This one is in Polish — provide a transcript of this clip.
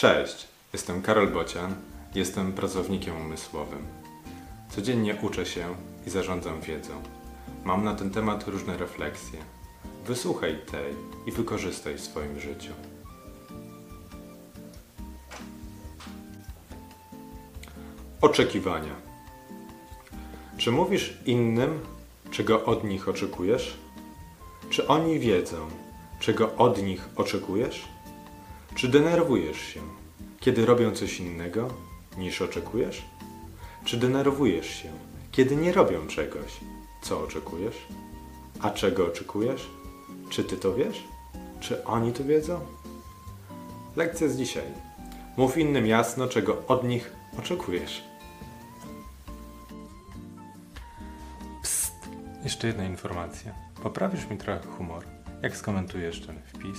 Cześć, jestem Karol Bocian, jestem pracownikiem umysłowym. Codziennie uczę się i zarządzam wiedzą. Mam na ten temat różne refleksje. Wysłuchaj tej i wykorzystaj w swoim życiu. Oczekiwania. Czy mówisz innym, czego od nich oczekujesz? Czy oni wiedzą, czego od nich oczekujesz? Czy denerwujesz się, kiedy robią coś innego niż oczekujesz? Czy denerwujesz się, kiedy nie robią czegoś, co oczekujesz? A czego oczekujesz? Czy ty to wiesz? Czy oni to wiedzą? Lekcja z dzisiaj. Mów innym jasno, czego od nich oczekujesz. Psst, jeszcze jedna informacja. Poprawisz mi trochę humor, jak skomentujesz ten wpis,